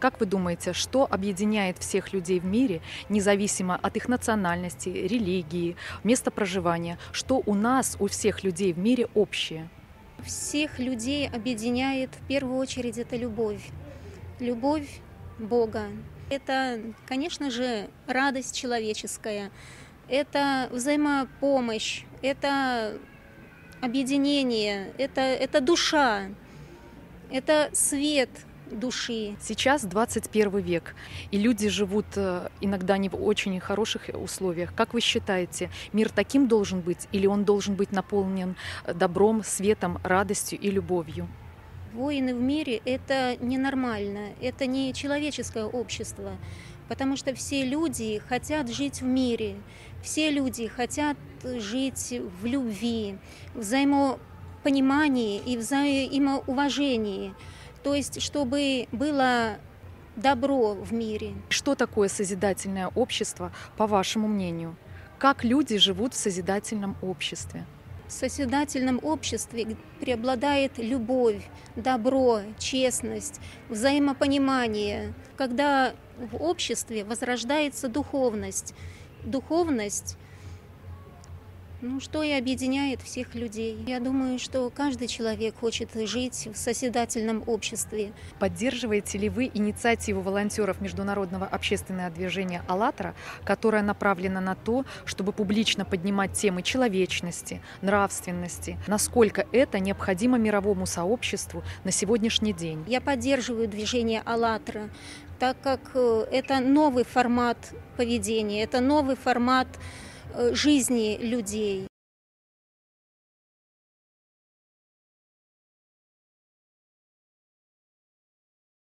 Как вы думаете, что объединяет всех людей в мире, независимо от их национальности, религии, места проживания? Что у нас, у всех людей в мире общее? Всех людей объединяет в первую очередь это любовь. Любовь Бога. Это, конечно же, радость человеческая. Это взаимопомощь, это объединение, это, это душа, это свет души. Сейчас 21 век, и люди живут э, иногда не в очень хороших условиях. Как вы считаете, мир таким должен быть, или он должен быть наполнен добром, светом, радостью и любовью? Войны в мире – это ненормально, это не человеческое общество, потому что все люди хотят жить в мире, все люди хотят жить в любви, взаимопонимании и взаимоуважении, то есть чтобы было добро в мире. Что такое созидательное общество, по вашему мнению? Как люди живут в созидательном обществе? В созидательном обществе преобладает любовь, добро, честность, взаимопонимание. Когда в обществе возрождается духовность, духовность ну, что и объединяет всех людей. Я думаю, что каждый человек хочет жить в созидательном обществе. Поддерживаете ли вы инициативу волонтеров Международного общественного движения «АЛЛАТРА», которая направлена на то, чтобы публично поднимать темы человечности, нравственности, насколько это необходимо мировому сообществу на сегодняшний день? Я поддерживаю движение «АЛЛАТРА», так как э, это новый формат поведения, это новый формат жизни людей.